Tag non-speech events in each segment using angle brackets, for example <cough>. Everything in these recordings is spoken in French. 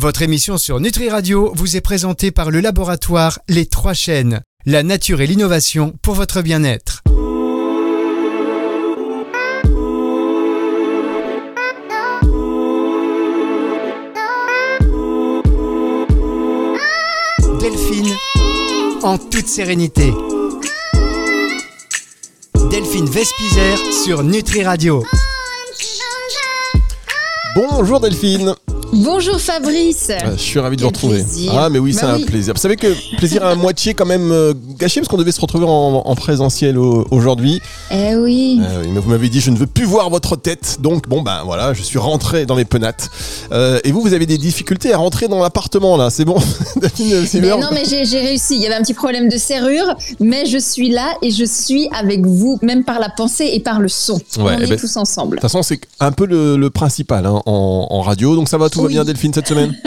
Votre émission sur Nutri Radio vous est présentée par le laboratoire Les Trois Chaînes. La nature et l'innovation pour votre bien-être. Delphine, en toute sérénité. Delphine Vespizer sur Nutri Radio. Bonjour Delphine Bonjour Fabrice. Euh, je suis ravi de vous retrouver. plaisir. Ah mais oui, c'est Bah un plaisir. Vous savez que <laughs> plaisir à moitié quand même euh, gâché parce qu'on devait se retrouver en, en présentiel au- aujourd'hui. Eh oui. Euh, oui, mais vous m'avez dit je ne veux plus voir votre tête. Donc bon ben voilà, je suis rentré dans mes penates. Euh, et vous, vous avez des difficultés à rentrer dans l'appartement là, c'est bon <laughs> Mais non, mais j'ai réussi. Il y avait un petit problème de serrure, mais je suis là et je suis avec vous, même par la pensée et par le son. On eh est ben, tous ensemble. De toute façon, c'est un peu le, le principal hein, en, en radio. Donc ça va, tout va Oui. bien Delphine cette semaine <laughs>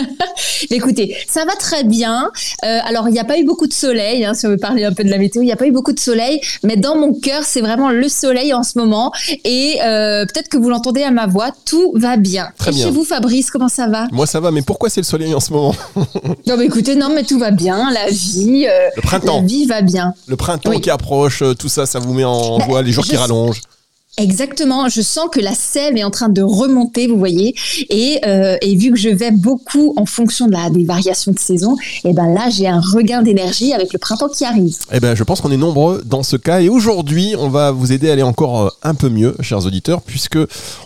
Écoutez, ça va très bien. Euh, alors, il n'y a pas eu beaucoup de soleil, hein, si on veut parler un peu de la météo, il n'y a pas eu beaucoup de soleil, mais dans mon cœur, c'est vraiment le soleil en ce moment. Et euh, peut-être que vous l'entendez à ma voix, tout va bien. Très et bien. chez vous, Fabrice, comment ça va? Moi ça va, mais pourquoi c'est le soleil en ce moment? <laughs> Non, mais écoutez, non, mais tout va bien. La vie, euh, Le la printemps. vie va bien. Le printemps Oui. qui approche, tout ça, ça vous met en Bah, voie, les jours qui sais- rallongent. Exactement, je sens que la sève est en train de remonter, vous voyez, et, euh, et vu que je vais beaucoup en fonction de la, des variations de saison, et ben là j'ai un regain d'énergie avec le printemps qui arrive. Eh ben, je pense qu'on est nombreux dans ce cas. Et aujourd'hui, on va vous aider à aller encore euh, un peu mieux, chers auditeurs, puisque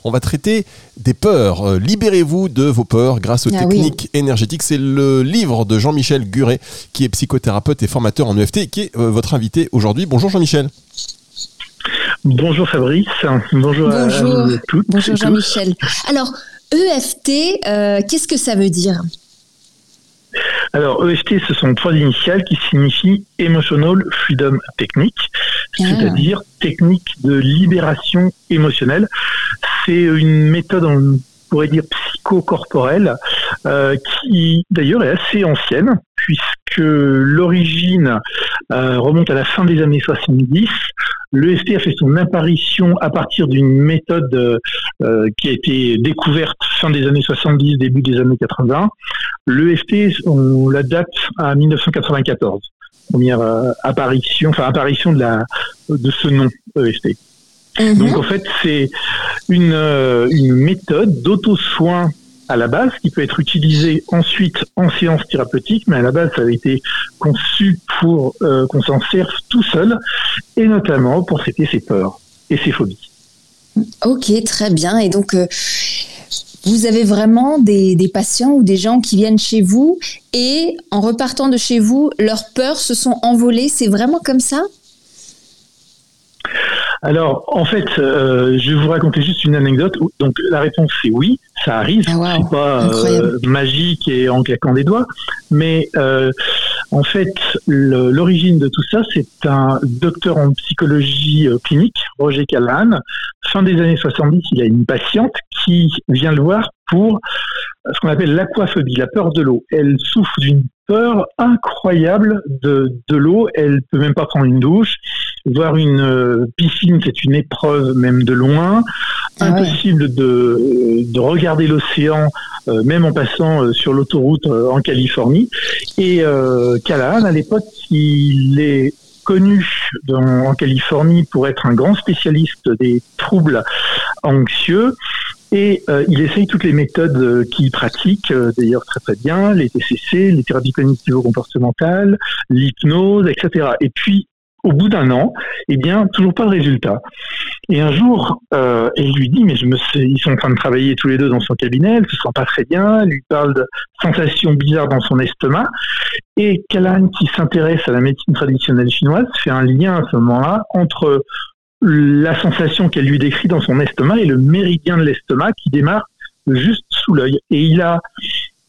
on va traiter des peurs. Euh, Libérez-vous de vos peurs grâce aux Ah oui. techniques énergétiques. C'est le livre de Jean-Michel Guret, qui est psychothérapeute et formateur en EFT, qui est euh, votre invité aujourd'hui. Bonjour Jean-Michel. Bonjour Fabrice, bonjour, à- Bonjour. à vous toutes Bonjour. Jean-Michel. Alors EFT, euh, qu'est-ce que ça veut dire? Alors EFT, ce sont trois initiales qui signifient Emotional Freedom Technique, Ah. c'est-à-dire technique de libération émotionnelle. C'est une méthode, on pourrait dire psychocorporelle, euh, qui d'ailleurs est assez ancienne, puisque l'origine euh, remonte à la fin des années 70. L'EFT a fait son apparition à partir d'une méthode euh, euh, qui a été découverte fin des années 70, début des années 80. L'EFT, on la date à 1994. Première euh, apparition, enfin apparition de la de ce nom EFT. Mhm. Donc en fait, c'est une, une méthode d'auto-soin à la base qui peut être utilisée ensuite en séance thérapeutique, mais à la base, ça avait été conçu pour euh, qu'on s'en serve tout seul, et notamment pour traiter ses peurs et ses phobies. Ok, très bien. Et donc, euh, vous avez vraiment des patients ou des gens qui viennent chez vous et en repartant de chez vous, leurs peurs se sont envolées. C'est vraiment comme ça? Alors, en fait, euh, je vais vous raconter juste une anecdote. Donc, la réponse c'est oui, ça arrive. Ah. C'est pas euh, magique et en claquant des doigts, mais euh, en fait, l'origine de tout ça, c'est un docteur en psychologie euh, clinique, Roger Callahan. Fin des années 70, il a une patiente qui vient le voir pour ce qu'on appelle l'aquaphobie, la peur de l'eau. Elle souffre d'une peur incroyable de, de l'eau. Elle peut même pas prendre une douche. Voir une euh, piscine, c'est une épreuve même de loin. Ah ouais. Impossible de, de regarder l'océan, euh, même en passant euh, sur l'autoroute euh, en Californie. Et euh, Callahan, à l'époque, il est connu dans- en Californie pour être un grand spécialiste des troubles anxieux. Et euh, il essaye toutes les méthodes euh, qu'il pratique, d'ailleurs très très bien, les TCC, les thérapies cognitivo-comportementales, l'hypnose, etc. Et puis, au bout d'un an, eh bien, toujours pas de résultat. Et un jour, euh, elle lui dit, mais je me ils sont en train de travailler tous les deux dans son cabinet, elle se sent pas très bien, elle lui parle de sensations bizarres dans son estomac. Et Callahan, qui s'intéresse à la médecine traditionnelle chinoise, fait un lien à ce moment-là entre la sensation qu'elle lui décrit dans son estomac et le méridien de l'estomac qui démarre juste sous l'œil. Et il a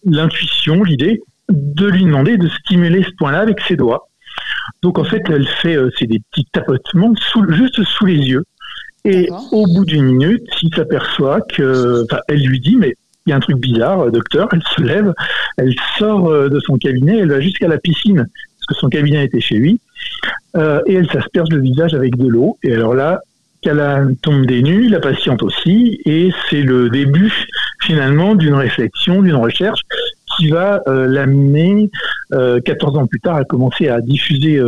l'intuition, l'idée, de lui demander de stimuler ce point-là avec ses doigts. Donc en fait, elle fait euh, c'est des petits tapotements sous, juste sous les yeux. Et au bout d'une minute, il s'aperçoit que, elle lui dit, mais il y a un truc bizarre, euh, docteur. Elle se lève, elle sort euh, de son cabinet, elle va jusqu'à la piscine parce que son cabinet était chez lui, euh, et elle s'asperge le visage avec de l'eau. Et alors là, Callahan tombe des nues, la patiente aussi, et c'est le début finalement d'une réflexion, d'une recherche qui va l'amener 14 ans plus tard à commencer à diffuser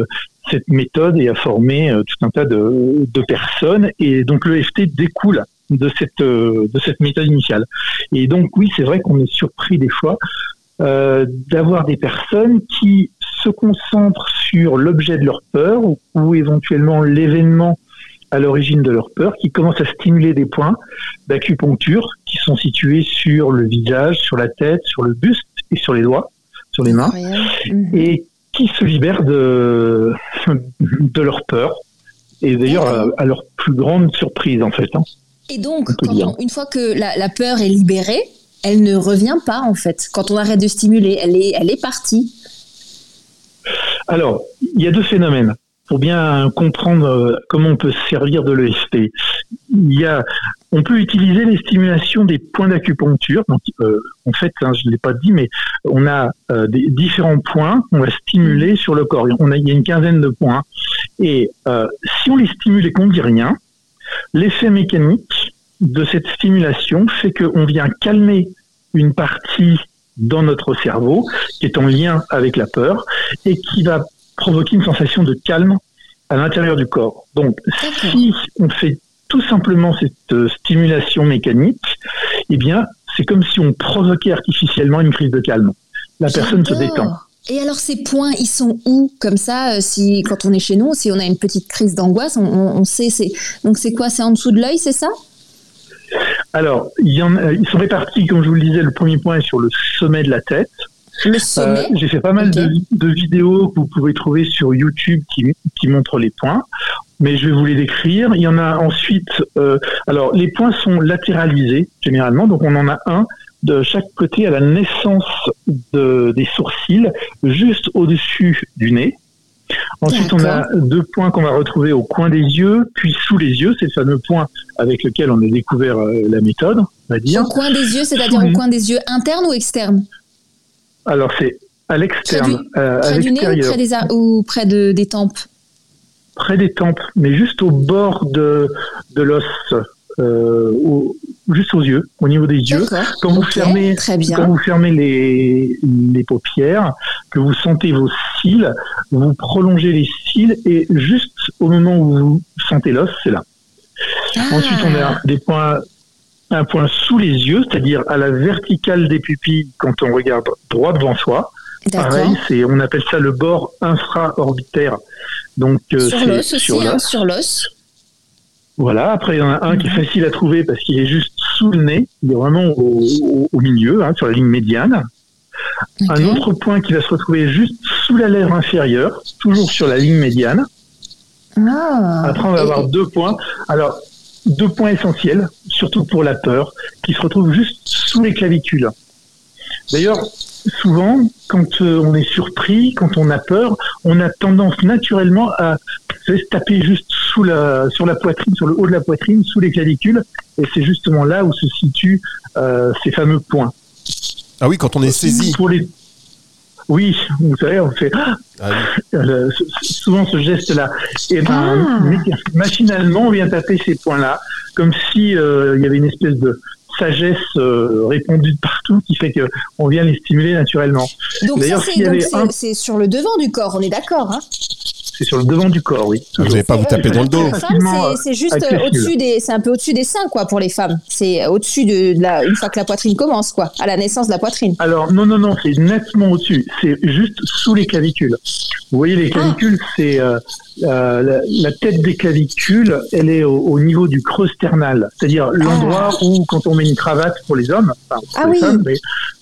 cette méthode et à former tout un tas de, personnes. Et donc l'EFT découle de cette de cette méthode initiale. Et donc oui, c'est vrai qu'on est surpris des fois euh, d'avoir des personnes qui se concentrent sur l'objet de leur peur ou, éventuellement l'événement à l'origine de leur peur, qui commencent à stimuler des points d'acupuncture qui sont situés sur le visage, sur la tête, sur le buste et sur les doigts, sur les mains, mhm. et qui se libèrent de, de leur peur, et d'ailleurs à, leur plus grande surprise en fait. Hein. Et donc, une fois que la peur est libérée, elle ne revient pas en fait. Quand on arrête de stimuler, elle est, elle est partie. Alors, il y a deux phénomènes pour bien comprendre euh, comment on peut se servir de l'EFT. Il y a, on peut utiliser les stimulations des points d'acupuncture. Donc, euh, en fait, hein, je ne l'ai pas dit, mais on a euh, des différents points qu'on va stimuler sur le corps. On a, il y a une quinzaine de points. Et si on les stimule et qu'on ne dit rien, l'effet mécanique de cette stimulation fait qu'on vient calmer une partie dans notre cerveau qui est en lien avec la peur et qui va provoquer une sensation de calme à l'intérieur du corps. Donc, si on fait tout simplement cette euh, stimulation mécanique, eh bien, c'est comme si on provoquait artificiellement une crise de calme. La personne se détend. Et alors ces points, ils sont où Comme ça, euh, si quand on est chez nous, si on a une petite crise d'angoisse, on, on, sait. C'est donc c'est quoi C'est en dessous de l'œil, c'est ça? Alors, il y en ils sont répartis, comme je vous le disais, le premier point est sur le sommet de la tête. Le sommet? euh, J'ai fait pas mal de, vidéos que vous pouvez trouver sur YouTube qui, qui, montrent les points, mais je vais vous les décrire. Il y en a ensuite, euh, alors les points sont latéralisés généralement, donc on en a un de chaque côté à la naissance de, des sourcils, juste au-dessus du nez. Ensuite, on a deux points qu'on va retrouver au coin des yeux, puis sous les yeux. C'est le fameux point avec lequel on a découvert euh, la méthode, on va dire. Au coin des yeux, c'est-à-dire au coin des yeux internes ou externes? Alors, c'est à l'externe. Près, du, près du nez ou près, des, ou près de, des tempes? Près des tempes, mais juste au bord de, de l'os. Euh, juste aux yeux, au niveau des yeux. Quand vous fermez, quand vous fermez les, les paupières, que vous sentez vos cils, vous prolongez les cils et juste au moment où vous sentez l'os, c'est là. Ah. Ensuite, on a des points, un point sous les yeux, c'est-à-dire à la verticale des pupilles quand on regarde droit devant soi. Pareil, c'est, on appelle ça le bord infraorbitaire. Donc, euh, sur l'os aussi, hein, sur l'os. Voilà, après il y en a un qui est mhm. facile à trouver parce qu'il est juste sous le nez, il est vraiment au, milieu, hein, sur la ligne médiane. Un autre point qui va se retrouver juste sous la lèvre inférieure, toujours sur la ligne médiane. Ah. Après on va avoir deux points. Alors, deux points essentiels, surtout pour la peur, qui se retrouvent juste sous les clavicules. D'ailleurs, souvent, quand euh, on est surpris, quand on a peur, on a tendance naturellement à se taper juste sous la, sur la poitrine, sur le haut de la poitrine, sous les clavicules, et c'est justement là où se situent euh, ces fameux points. Ah oui, quand on est saisi. Oui, vous savez, on fait ah euh, souvent ce geste-là. Et ben, ah. machinalement, on vient taper ces points-là, comme si il y avait une espèce de sagesse euh, répandue de partout qui fait qu'on vient les stimuler naturellement. Donc c'est sur le devant du corps, on est d'accord hein? C'est sur le devant du corps, oui. Vous n'allez pas vous taper dans le dos. C'est juste au-dessus des, c'est un peu au-dessus des seins, quoi, pour les femmes. C'est au-dessus de, la, une fois que la poitrine commence, quoi, à la naissance de la poitrine. Alors non, non, non, c'est nettement au-dessus. C'est juste sous les clavicules. Vous voyez, les ah. clavicules, c'est euh, euh, la, tête des clavicules, elle est au, niveau du creux sternal, c'est-à-dire l'endroit ah. où, quand on met une cravate pour les hommes, enfin, pour ah les femmes, mais,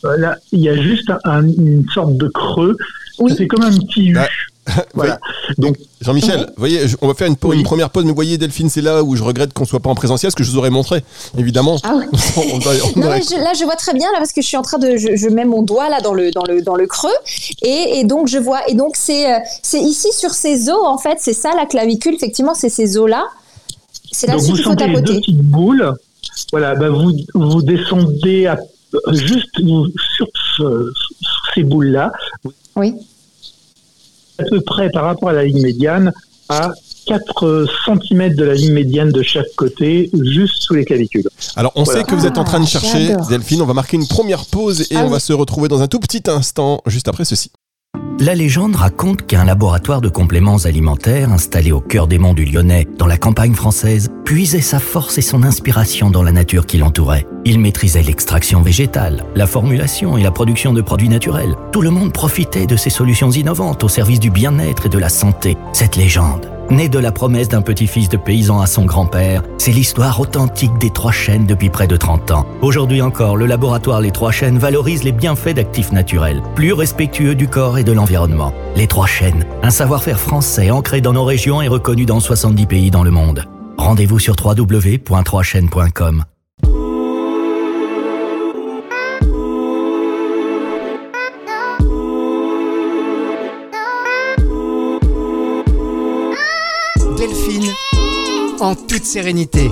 euh, là, il y a juste une sorte de creux. C'est comme un petit U. <laughs> Voilà. Donc, Jean-Michel, voyez, on va faire une, une, première pause, mais vous voyez, Delphine, c'est là où je regrette qu'on soit pas en présentiel, ce que je vous aurais montré, évidemment. Ah là, je vois très bien, là, parce que je suis en train de, je, mets mon doigt là dans le, dans le, dans le creux, et, donc je vois, et donc c'est, euh, c'est ici sur ces os, en fait, c'est ça la clavicule, effectivement, c'est ces os-là. C'est là-dessus qu'il faut tapoter. deux petites boules, voilà, bah, vous, vous descendez à, juste sur, sur ces boules-là. Oui à peu près par rapport à la ligne médiane à 4 cm de la ligne médiane de chaque côté, juste sous les clavicules. Alors, on sait que vous êtes en train de Ah, chercher. Delphine. On va marquer une première pause et Ah on oui. va se retrouver dans un tout petit instant, juste après ceci. La légende raconte qu'un laboratoire de compléments alimentaires installé au cœur des monts du Lyonnais, dans la campagne française, puisait sa force et son inspiration dans la nature qui l'entourait. Il maîtrisait l'extraction végétale, la formulation et la production de produits naturels. Tout le monde profitait de ces solutions innovantes au service du bien-être et de la santé. Cette légende, née de la promesse d'un petit-fils de paysan à son grand-père, c'est l'histoire authentique des Trois Chênes depuis près de 30 ans. Aujourd'hui encore, le laboratoire Les Trois Chênes valorise les bienfaits d'actifs naturels, plus respectueux du corps et de l'environnement. Les Trois Chênes, un savoir-faire français ancré dans nos régions et reconnu dans 70 pays dans le monde. Rendez-vous sur www.3chaînes.com. En toute sérénité.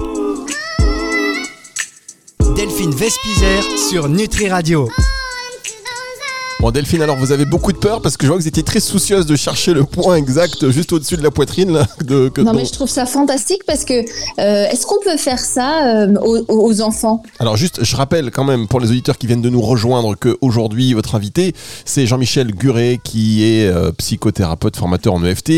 Delphine Vespizer sur Nutri Radio. Bon, Delphine, alors vous avez beaucoup de peur parce que je vois que vous étiez très soucieuse de chercher le point exact juste au-dessus de la poitrine. Là, de, que- Non, mais je trouve ça fantastique parce que euh, est-ce qu'on peut faire ça euh, aux, aux enfants? Alors juste, je rappelle quand même pour les auditeurs qui viennent de nous rejoindre qu'aujourd'hui, votre invité, c'est Jean-Michel Guret qui est euh, psychothérapeute, formateur en EFT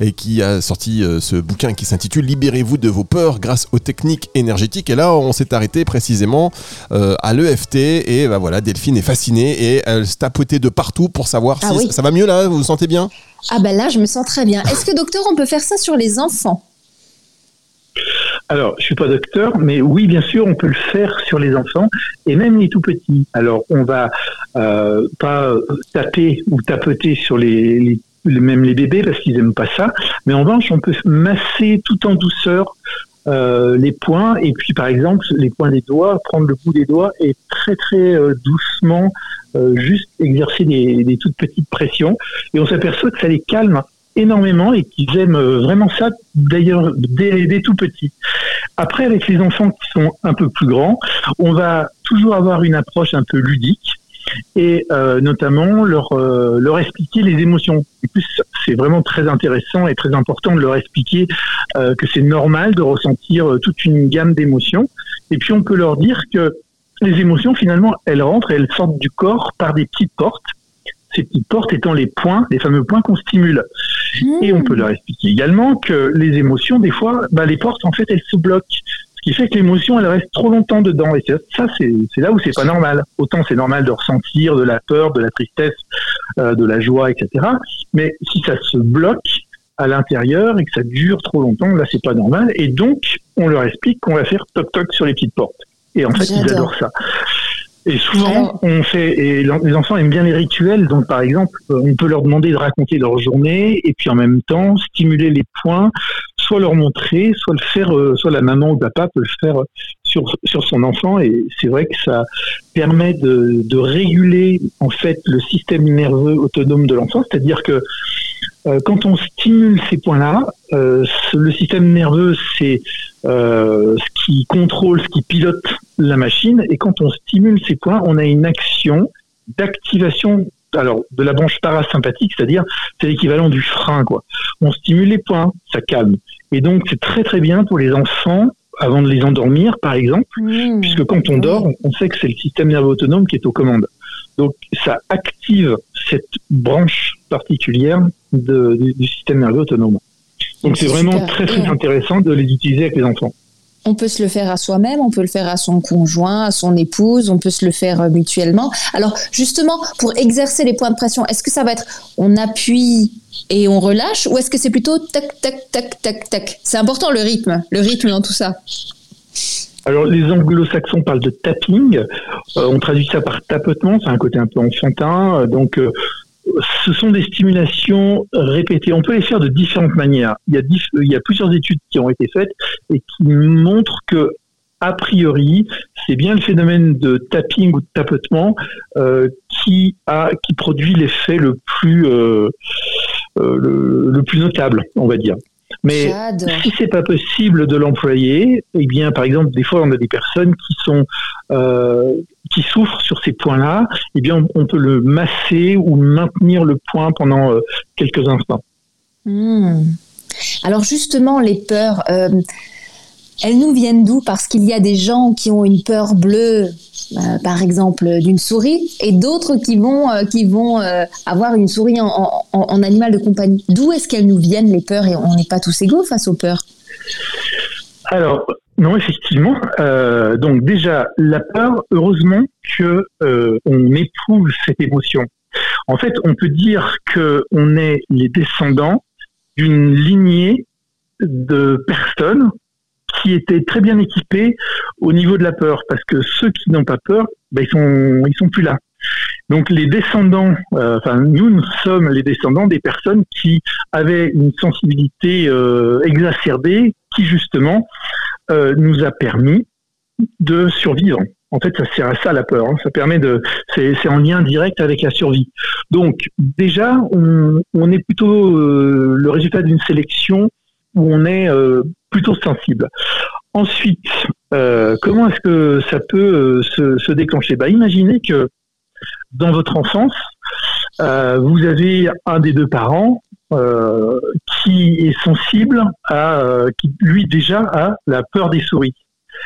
et qui a sorti ce bouquin qui s'intitule Libérez-vous de vos peurs grâce aux techniques énergétiques. Et là, on s'est arrêté précisément à l'EFT et bah, voilà, Delphine est fascinée et elle se de partout pour savoir Ah si oui. ça, ça va mieux là, vous vous sentez bien? Ah ben là, je me sens très bien. Est-ce que docteur, on peut faire ça sur les enfants? Alors, je suis pas docteur, mais oui, bien sûr, on peut le faire sur les enfants et même les tout petits. Alors, on va euh, pas taper ou tapoter sur les, les- les- même les bébés parce qu'ils aiment pas ça, mais en revanche, on peut masser tout en douceur euh, les points et puis, par exemple, les points des doigts, prendre le bout des doigts et très très euh, doucement, euh, juste exercer des, des toutes petites pressions. Et on s'aperçoit que ça les calme énormément et qu'ils aiment euh, vraiment ça d'ailleurs dès, dès tout petit. Après, avec les enfants qui sont un peu plus grands, on va toujours avoir une approche un peu ludique et euh, notamment leur, euh, leur expliquer les émotions. En plus, c'est vraiment très intéressant et très important de leur expliquer euh, que c'est normal de ressentir toute une gamme d'émotions. Et puis, on peut leur dire que les émotions, finalement, elles rentrent et elles sortent du corps par des petites portes. Ces petites portes étant les points, les fameux points qu'on stimule. Et on peut leur expliquer également que les émotions, des fois, bah, les portes, en fait, elles se bloquent. Qui fait que l'émotion, elle reste trop longtemps dedans. Et ça, c'est là où c'est pas normal. Autant c'est normal de ressentir de la peur, de la tristesse, euh, de la joie, etc. Mais si ça se bloque à l'intérieur et que ça dure trop longtemps, là, c'est pas normal. Et donc, on leur explique qu'on va faire toc-toc sur les petites portes. Et en fait, ils adorent ça. Et souvent, on fait, et les enfants aiment bien les rituels. Donc, par exemple, euh, on peut leur demander de raconter leur journée et puis en même temps stimuler les points, soit leur montrer, soit le faire, euh, soit la maman ou le papa peut le faire euh, sur, son enfant. Et c'est vrai que ça permet de, réguler en fait le système nerveux autonome de l'enfant. C'est-à-dire que euh, quand on stimule ces points-là, euh, le système nerveux, c'est euh, ce qui contrôle, ce qui pilote la machine. Et quand on stimule ces points, on a une action d'activation alors de la branche parasympathique, c'est-à-dire c'est l'équivalent du frein quoi. On stimule les points, ça calme. Et donc c'est très très bien pour les enfants avant de les endormir par exemple, Mmh. puisque quand on dort, on sait que c'est le système nerveux autonome qui est aux commandes. Donc ça active cette branche particulière de- du, du système nerveux autonome. Donc c'est vraiment super. très très intéressant de les utiliser avec les enfants. On peut se le faire à soi-même, on peut le faire à son conjoint, à son épouse, on peut se le faire euh, mutuellement. Alors justement, pour exercer les points de pression, est-ce que ça va être on appuie et on relâche ou est-ce que c'est plutôt tac, tac, tac, tac, tac? C'est important le rythme, le rythme dans tout ça. Alors les anglo-saxons parlent de tapping, Euh, on traduit ça par tapotement, c'est un côté un peu enfantin, Euh, donc ce sont des stimulations répétées. On peut les faire de différentes manières. Il y a, plusieurs études qui ont été faites et qui montrent que a priori, c'est bien le phénomène de tapping ou de tapotement euh, qui a qui produit l'effet le plus euh, euh, le, le plus notable, on va dire. Mais si c'est pas possible de l'employer, eh bien, par exemple, des fois, on a des personnes qui sont euh, qui souffrent sur ces points-là. Eh bien, on, on peut le masser ou maintenir le point pendant euh, quelques instants. Mmh. Alors justement, les peurs, euh, elles nous viennent d'où? Parce qu'il y a des gens qui ont une peur bleue, euh, par exemple, d'une souris, et d'autres qui vont, euh, qui vont avoir une souris en, animal de compagnie. D'où est-ce qu'elles nous viennent, les peurs? Et on n'est pas tous égaux face aux peurs Alors, non, effectivement. donc déjà, la peur, heureusement que on éprouve cette émotion. En fait, on peut dire que on est les descendants d'une lignée de personnes qui étaient très bien équipées au niveau de la peur, parce que ceux qui n'ont pas peur, ben, ils sont ils sont plus là. Donc les descendants, euh, enfin nous nous sommes les descendants des personnes qui avaient une sensibilité euh, exacerbée, qui justement euh, nous a permis de survivre. En fait, ça sert à ça la peur. Hein. Ça permet de, c'est en lien direct avec la survie. Donc déjà, on, est plutôt le résultat d'une sélection où on est euh, plutôt sensible. Ensuite, euh, comment est-ce que ça peut se, déclencher? Bah, Imaginez que dans votre enfance, vous avez un des deux parents qui est sensible à, qui lui déjà a la peur des souris.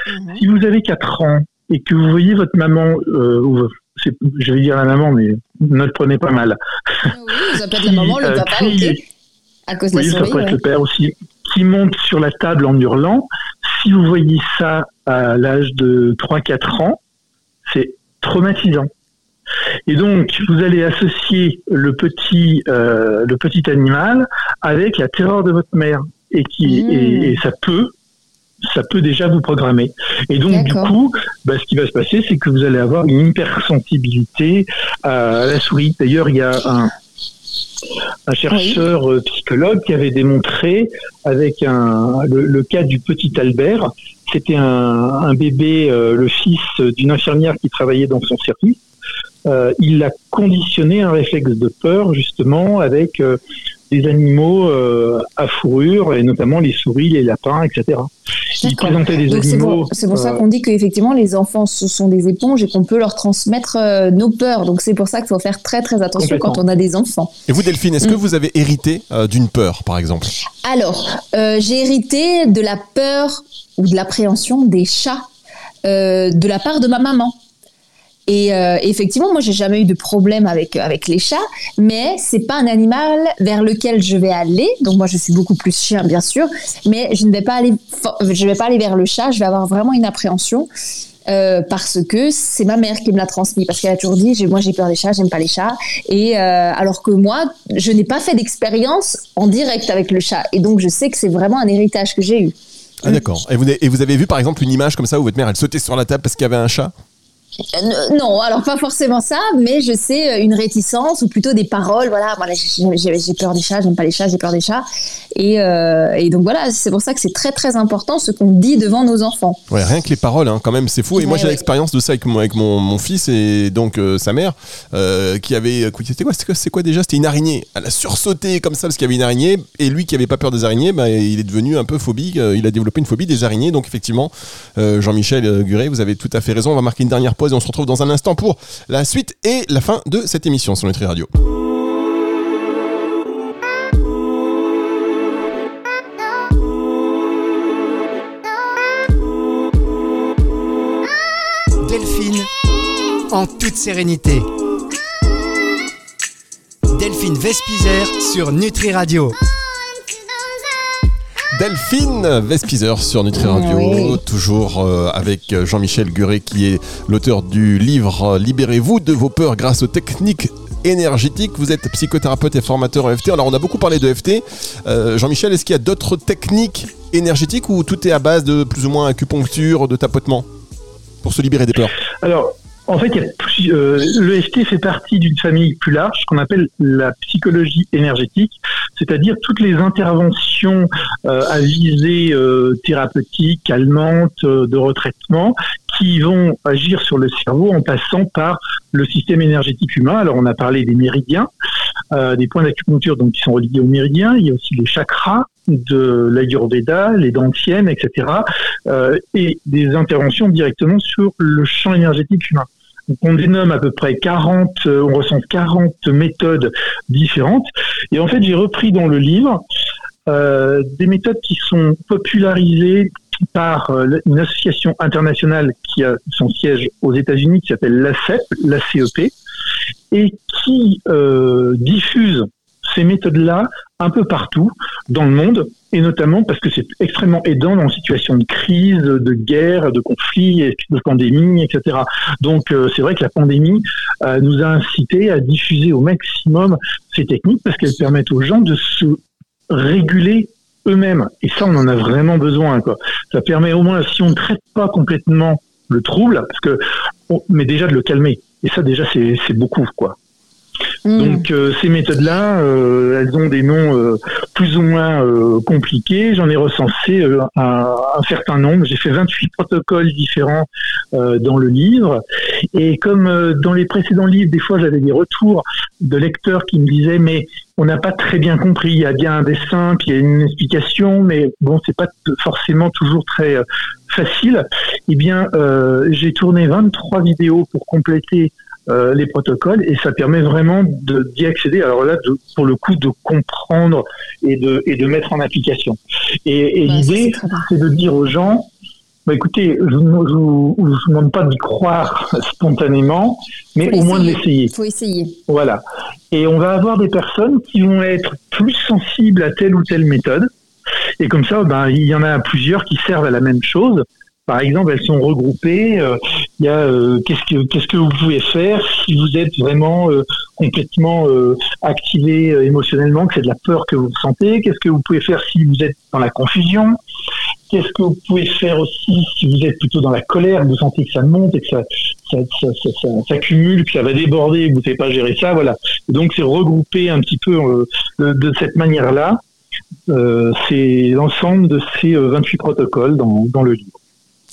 Mhm. Si vous avez 4 ans et que vous voyez votre maman, euh, je vais dire la maman, mais ne le prenez pas mal. Oui, ça peut être <laughs> la maman, le euh, papa, ok. À cause de la ça peut être le père aussi, qui monte sur la table en hurlant. Si vous voyez ça à l'âge de 3-4 ans, c'est traumatisant. Et donc, vous allez associer le petit, euh, le petit animal avec la terreur de votre mère. Et, qui, et mmh. ça peut ça peut déjà vous programmer. Et donc, du coup, bah, ce qui va se passer, c'est que vous allez avoir une hypersensibilité à la souris. D'ailleurs, il y a un, un chercheur euh, psychologue qui avait démontré avec le, cas du petit Albert, c'était un, bébé, euh, le fils d'une infirmière qui travaillait dans son service. Euh, il a conditionné un réflexe de peur justement avec des animaux euh, à fourrure, et notamment les souris, les lapins, etc. Ils présentaient des animaux. C'est pour, ça euh, qu'on dit qu'effectivement, les enfants, ce sont des éponges et qu'on peut leur transmettre euh, nos peurs. Donc c'est pour ça qu'il faut faire très très attention quand on a des enfants. Et vous, Delphine, est-ce que mm. vous avez hérité d'une peur, par exemple? Alors, j'ai hérité de la peur ou de l'appréhension des chats de la part de ma maman. Et euh, effectivement, moi, j'ai jamais eu de problème avec avec les chats, mais c'est pas un animal vers lequel je vais aller. Donc moi, je suis beaucoup plus chien, bien sûr, mais je ne vais pas aller, je vais pas aller vers le chat. Je vais avoir vraiment une appréhension. Euh, parce que c'est ma mère qui me l'a transmis parce qu'elle a toujours dit moi j'ai peur des chats j'aime pas les chats et euh, alors que moi je n'ai pas fait d'expérience en direct avec le chat et donc je sais que c'est vraiment un héritage que j'ai eu ah d'accord et vous, et vous avez vu par exemple une image comme ça où votre mère elle sautait sur la table parce qu'il y avait un chat? Euh, non, alors pas forcément ça, mais je sais euh, une réticence ou plutôt des paroles. Voilà, voilà j'ai peur des chats, j'aime pas les chats, j'ai peur des chats. Et, euh, et donc voilà, c'est pour ça que c'est très très important ce qu'on dit devant nos enfants. Ouais, rien que les paroles, hein, quand même, c'est fou. Et moi j'ai l'expérience de ça avec, mon, avec mon, mon fils et donc sa mère qui avait. C'était quoi quoi, déjà? C'était une araignée. Elle a sursauté comme ça parce qu'il y avait une araignée. Et lui qui avait pas peur des araignées, bah, il est devenu un peu phobique. il a développé une phobie des araignées. Donc effectivement, Jean-Michel Guret, vous avez tout à fait raison. On va marquer une dernière et on se retrouve dans un instant pour la suite et la fin de cette émission sur Nutri Radio. Delphine, en toute sérénité. Delphine Vespizer sur Nutri Radio. Delphine Vespizer sur Nutri Radio, toujours euh, avec Jean-Michel Guret qui est l'auteur du livre Libérez-vous de vos peurs grâce aux techniques énergétiques. Vous êtes psychothérapeute et formateur en FT. Alors on a beaucoup parlé de FT. Euh, Jean-Michel, est-ce qu'il y a d'autres techniques énergétiques ou tout est à base de plus ou moins acupuncture, de tapotement pour se libérer des peurs? Alors en fait, euh, l'EFT fait partie d'une famille plus large qu'on appelle la psychologie énergétique, c'est-à-dire toutes les interventions euh, à visée euh, thérapeutique, calmante, euh, de retraitement, qui vont agir sur le cerveau en passant par le système énergétique humain. Alors, on a parlé des méridiens, des points d'acupuncture donc qui sont reliés aux méridiens. Il y a aussi les chakras de l'Ayurveda, les dentiennes, etc. et des interventions directement sur le champ énergétique humain on dénomme à peu près 40, euh, on ressent 40 méthodes différentes. Et en fait, j'ai repris dans le livre des méthodes qui sont popularisées par une association internationale qui a son siège aux États-Unis, qui s'appelle l'ACEP, l'ACEP, et qui diffuse ces méthodes-là un peu partout dans le monde, et notamment parce que c'est extrêmement aidant dans une situation de crise, de guerre, de conflit, de pandémie, etc. Donc euh, c'est vrai que la pandémie euh, nous a incité à diffuser au maximum ces techniques parce qu'elles permettent aux gens de se réguler eux-mêmes. Et ça, on en a vraiment besoin. Ça permet au moins, si on ne traite pas complètement le trouble, parce que, mais déjà de le calmer. Et ça, déjà, c'est beaucoup, quoi. Mm. Donc euh, ces méthodes-là, euh, elles ont des noms euh, plus ou moins compliqués. J'en ai recensé un, certain nombre. J'ai fait 28 protocoles différents dans le livre. Et comme dans les précédents livres, des fois j'avais des retours de lecteurs qui me disaient mais on n'a pas très bien compris. Il y a bien un dessin, puis il y a une explication, mais bon, c'est pas forcément toujours très facile. Eh bien, j'ai tourné 23 vidéos pour compléter euh, les protocoles et ça permet vraiment d'y accéder. Alors là, pour le coup, de comprendre et de, et de mettre en application. Et, bah, l'idée, c'est de dire aux gens, bah, écoutez, je ne vous, demande pas d'y croire <laughs> spontanément, mais au moins de l'essayer. Il faut essayer. Voilà. Et on va avoir des personnes qui vont être plus sensibles à telle ou telle méthode. Et comme ça, ben, il y en a plusieurs qui servent à la même chose par exemple, elles sont regroupées. Euh, il y a euh, qu'est-ce que qu'est-ce que vous pouvez faire si vous êtes vraiment euh, complètement activé émotionnellement, que c'est de la peur que vous ressentez? Qu'est-ce que vous pouvez faire si vous êtes dans la confusion? Qu'est-ce que vous pouvez faire aussi si vous êtes plutôt dans la colère, vous sentez que ça monte et que ça, ça, ça, ça s'accumule, que ça va déborder, et que vous ne savez pas gérer ça, voilà. Donc c'est regrouper un petit peu de cette manière-là. c'est l'ensemble de ces 28 protocoles dans, dans le livre.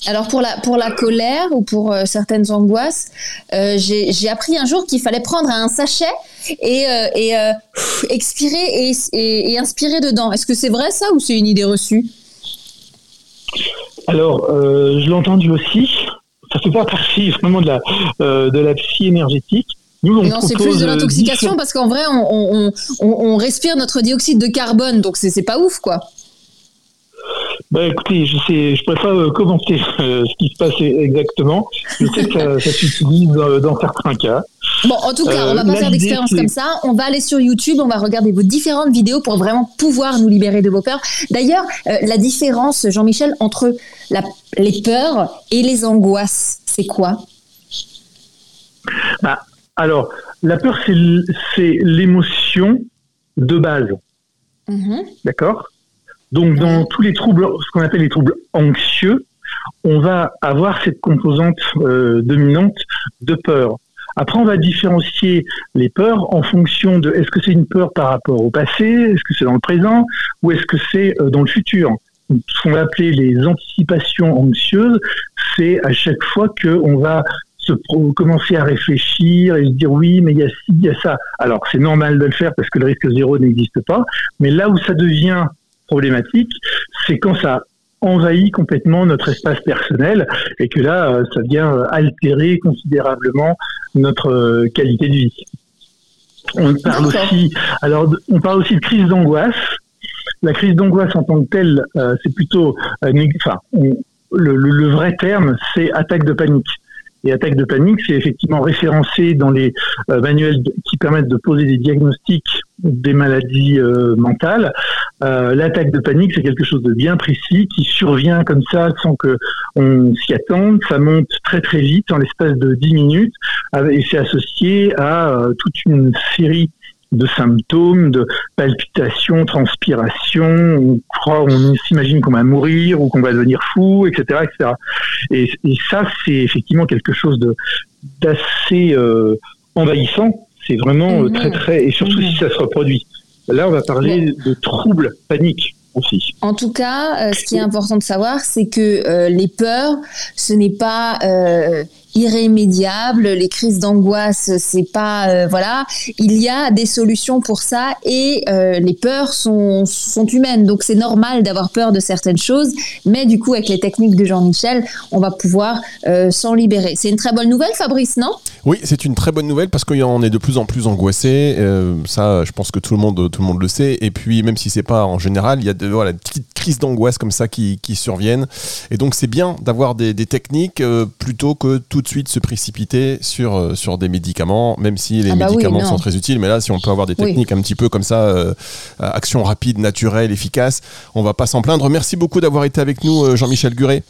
Alors pour la, pour la colère ou pour euh, certaines angoisses, euh, j'ai appris un jour qu'il fallait prendre un sachet et, euh, et expirer et, et, inspirer dedans. Est-ce que c'est vrai ça ou c'est une idée reçue? Alors, je l'ai entendu aussi. Ça fait pas partie <laughs> vraiment de la, de la psy énergétique. non, c'est plus de l'intoxication parce qu'en vrai, on, on, on, respire notre dioxyde de carbone, donc c'est pas ouf, quoi. Bah écoutez, je sais, je préfère euh, commenter <laughs> euh, ce qui se passe exactement. Je sais que ça, s'utilise dans, certains cas. Bon, en tout cas, on va pas euh, faire d'expérience comme ça. On va aller sur YouTube, on va regarder vos différentes vidéos pour vraiment pouvoir nous libérer de vos peurs. D'ailleurs, la différence, Jean-Michel, entre la, les peurs et les angoisses, c'est quoi? Bah, Alors, la peur, c'est l'émotion de base. Mm-hmm. D'accord? Donc, dans tous les troubles, ce qu'on appelle les troubles anxieux, on va avoir cette composante euh, dominante de peur. Après, on va différencier les peurs en fonction de est-ce que c'est une peur par rapport au passé, est-ce que c'est dans le présent, ou est-ce que c'est euh, dans le futur. Ce qu'on va appeler les anticipations anxieuses, c'est à chaque fois qu'on va commencer à réfléchir et se dire oui, mais il y a ci, il y a ça. Alors c'est normal de le faire parce que le risque zéro n'existe pas, mais là où ça devient problématique, c'est quand ça envahit complètement notre espace personnel et que là, euh, ça vient euh, altérer considérablement notre euh, qualité de vie. On parle aussi, alors, on parle aussi de crise d'angoisse. La crise d'angoisse en tant que telle, c'est plutôt, enfin, le, vrai terme, c'est attaque de panique. Et attaque de panique, c'est effectivement référencé dans les euh, manuels qui permettent de poser des diagnostics des maladies euh, mentales. Euh, l'attaque de panique, c'est quelque chose de bien précis qui survient comme ça sans que on s'y attende. Ça monte très très vite en l'espace de 10 minutes et c'est associé à toute une série de symptômes, de palpitations, transpiration, on croit, on s'imagine qu'on va mourir ou qu'on va devenir fou, etc., etc. Et, ça, c'est effectivement quelque chose de d'assez euh, envahissant. C'est vraiment euh, très très et surtout si ça se reproduit. Là, on va parler de troubles paniques. Aussi. En tout cas, euh, ce qui est important de savoir, c'est que les peurs, ce n'est pas irrémédiable. Les crises d'angoisse, c'est pas euh, voilà. Il y a des solutions pour ça et euh, les peurs sont sont humaines. Donc c'est normal d'avoir peur de certaines choses, mais du coup avec les techniques de Jean-Michel, on va pouvoir euh, s'en libérer. C'est une très bonne nouvelle, Fabrice, non? Oui, c'est une très bonne nouvelle parce qu'on est de plus en plus angoissé. ça, je pense que tout le monde tout le monde le sait. Et puis même si c'est pas en général, il y a de voilà petites crises d'angoisse comme ça qui, qui surviennent. Et donc c'est bien d'avoir des, des techniques plutôt que tout de suite se précipiter sur, euh, sur des médicaments, même si les ah bah médicaments sont très utiles. Mais là, si on peut avoir des techniques un petit peu comme ça, euh, action rapide, naturelle, efficace, on va pas s'en plaindre. Merci beaucoup d'avoir été avec nous, euh, Jean-Michel Guret.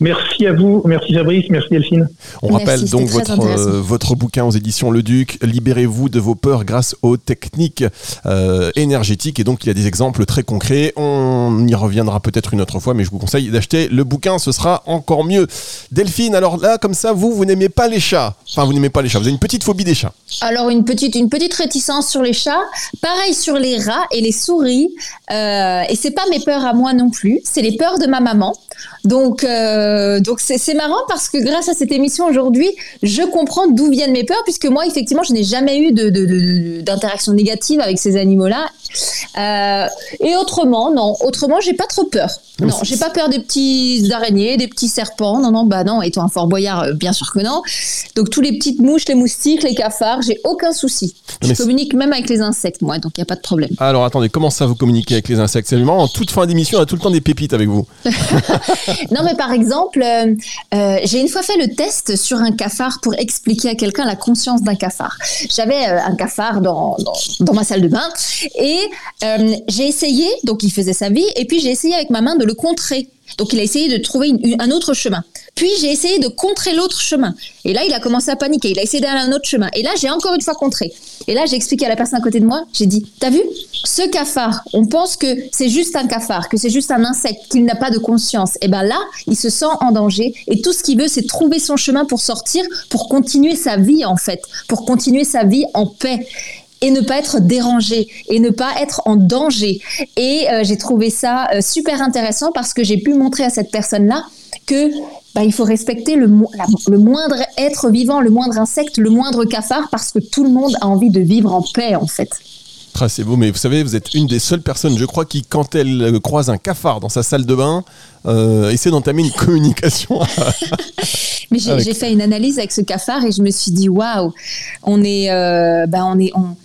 Merci à vous, merci Fabrice, merci Delphine. On rappelle donc votre, euh, votre bouquin aux éditions Le Duc, Libérez-vous de vos peurs grâce aux techniques euh, énergétiques. Et donc il y a des exemples très concrets. On y reviendra peut-être une autre fois, mais je vous conseille d'acheter le bouquin, ce sera encore mieux. Delphine, alors là, comme ça, vous, vous n'aimez pas les chats. Enfin, vous n'aimez pas les chats, vous avez une petite phobie des chats. Alors une petite, une petite réticence sur les chats, pareil sur les rats et les souris. Euh, et c'est pas mes peurs à moi non plus, c'est les peurs de ma maman. Donc, euh, donc c'est marrant parce que grâce à cette émission aujourd'hui, je comprends d'où viennent mes peurs, puisque moi, effectivement, je n'ai jamais eu d'interaction de, négative avec ces animaux-là. Euh, et autrement, non, autrement, j'ai pas trop peur. Non, j'ai pas peur des petits araignées, des petits serpents. Non, non, bah non. Et toi, un Fort Boyard, euh, bien sûr que non. Donc tous les petites mouches, les moustiques, les cafards, j'ai aucun souci. Je communique même avec les insectes, moi, donc il y a pas de problème. Alors attendez, comment ça vous communiquez avec les insectes? C'est en toute fin d'émission, on a tout le temps des pépites avec vous. <laughs> non, mais par exemple, euh, euh, j'ai une fois fait le test sur un cafard pour expliquer à quelqu'un la conscience d'un cafard. J'avais un cafard dans, dans, ma salle de bain et j'ai essayé, donc il faisait sa vie, et puis j'ai essayé avec ma main de le contrer. Donc il a essayé de trouver un autre chemin. Puis j'ai essayé de contrer l'autre chemin. Et là, il a commencé à paniquer. Il a essayé d'aller un autre chemin. Et là, j'ai encore une fois contré. Et là, j'ai expliqué à la personne à côté de moi, j'ai dit, t'as vu, ce cafard, on pense que c'est juste un cafard, que c'est juste un insecte, qu'il n'a pas de conscience. Et ben là, il se sent en danger. Et tout ce qu'il veut, c'est trouver son chemin pour sortir, pour continuer sa vie, en fait, pour continuer sa vie en paix et ne pas être dérangé et ne pas être en danger. Et euh, j'ai trouvé ça euh, super intéressant parce que j'ai pu montrer à cette personne-là que bah, il faut respecter le, le, moindre être vivant, le moindre insecte, le moindre cafard parce que tout le monde a envie de vivre en paix en fait. Ah, c'est beau, mais vous savez, vous êtes une des seules personnes, je crois, qui, quand elle euh, croise un cafard dans sa salle de bain, essaie d'entamer une <laughs> communication. <laughs> <laughs> mais j'ai fait une analyse avec ce cafard et je me suis dit, waouh, on est, bah, on est, on,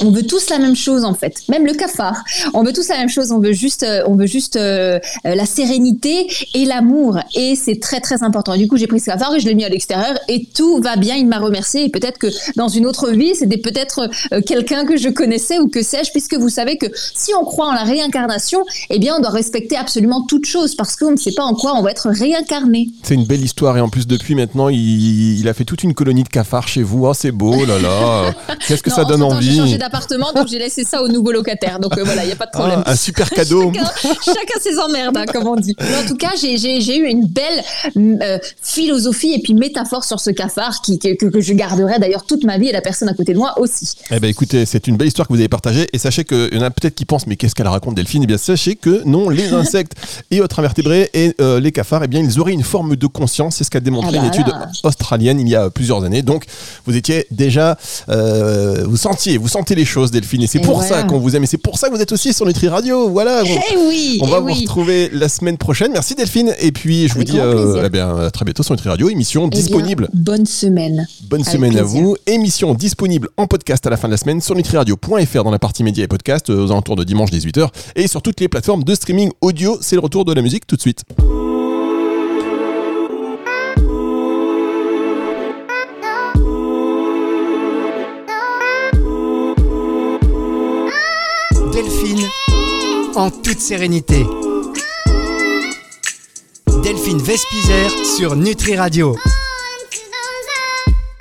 on veut tous la même chose en fait, même le cafard. On veut tous la même chose. On veut juste, euh, on veut juste euh, euh, la sérénité et l'amour. Et c'est très très important. du coup, j'ai pris ce cafard et je l'ai mis à l'extérieur et tout va bien. Il m'a remercié et peut-être que dans une autre vie, c'était peut-être quelqu'un que je connaissais ou que sais-je, puisque vous savez que si on croit en la réincarnation, eh bien, on doit respecter absolument toute chose parce qu'on ne sait pas en quoi on va être réincarné. C'est une belle histoire et en plus depuis maintenant, il, a fait toute une colonie de cafards chez vous. Oh, c'est beau, là là. <laughs> Qu'est-ce que ça donne envie d'appartement, donc j'ai laissé ça au nouveau locataire. Donc euh, voilà, il n'y a pas de problème. Ah, un super cadeau. <laughs> chacun, ses emmerdes, hein, comme on dit. en tout cas, j'ai eu une belle euh, philosophie et puis métaphore sur ce cafard qui, que, que je garderai d'ailleurs toute ma vie et la personne à côté de moi aussi. Eh ben écoutez, c'est une belle histoire que vous avez partagée et sachez qu'il y en a peut-être qui pensent mais qu'est-ce qu'elle raconte Delphine? Eh bien sachez que non, les <laughs> insectes et autres invertébrés et euh, les cafards, eh bien ils auraient une forme de conscience. C'est ce qu'a démontré ah une étude australienne il y a plusieurs années. Donc vous étiez déjà, vous sentiez, vous sentez les choses, Delphine. Et c'est pour ça qu'on vous aime. Et c'est pour ça que vous êtes aussi sur Nutri Radio. Voilà. Eh oui, on va eh vous retrouver la semaine prochaine. Merci Delphine. Et puis je vous dis euh, eh bien, à très bientôt sur Nutri Radio. Émission eh disponible. bonne semaine. Bonne semaine à vous. Émission disponible en podcast à la fin de la semaine sur nutriradio.fr dans la partie médias et podcast euh, aux alentours de dimanche 18h et sur toutes les plateformes de streaming audio. C'est le retour de la musique tout de suite. En toute sérénité. Delphine Vespizer sur Nutri Radio.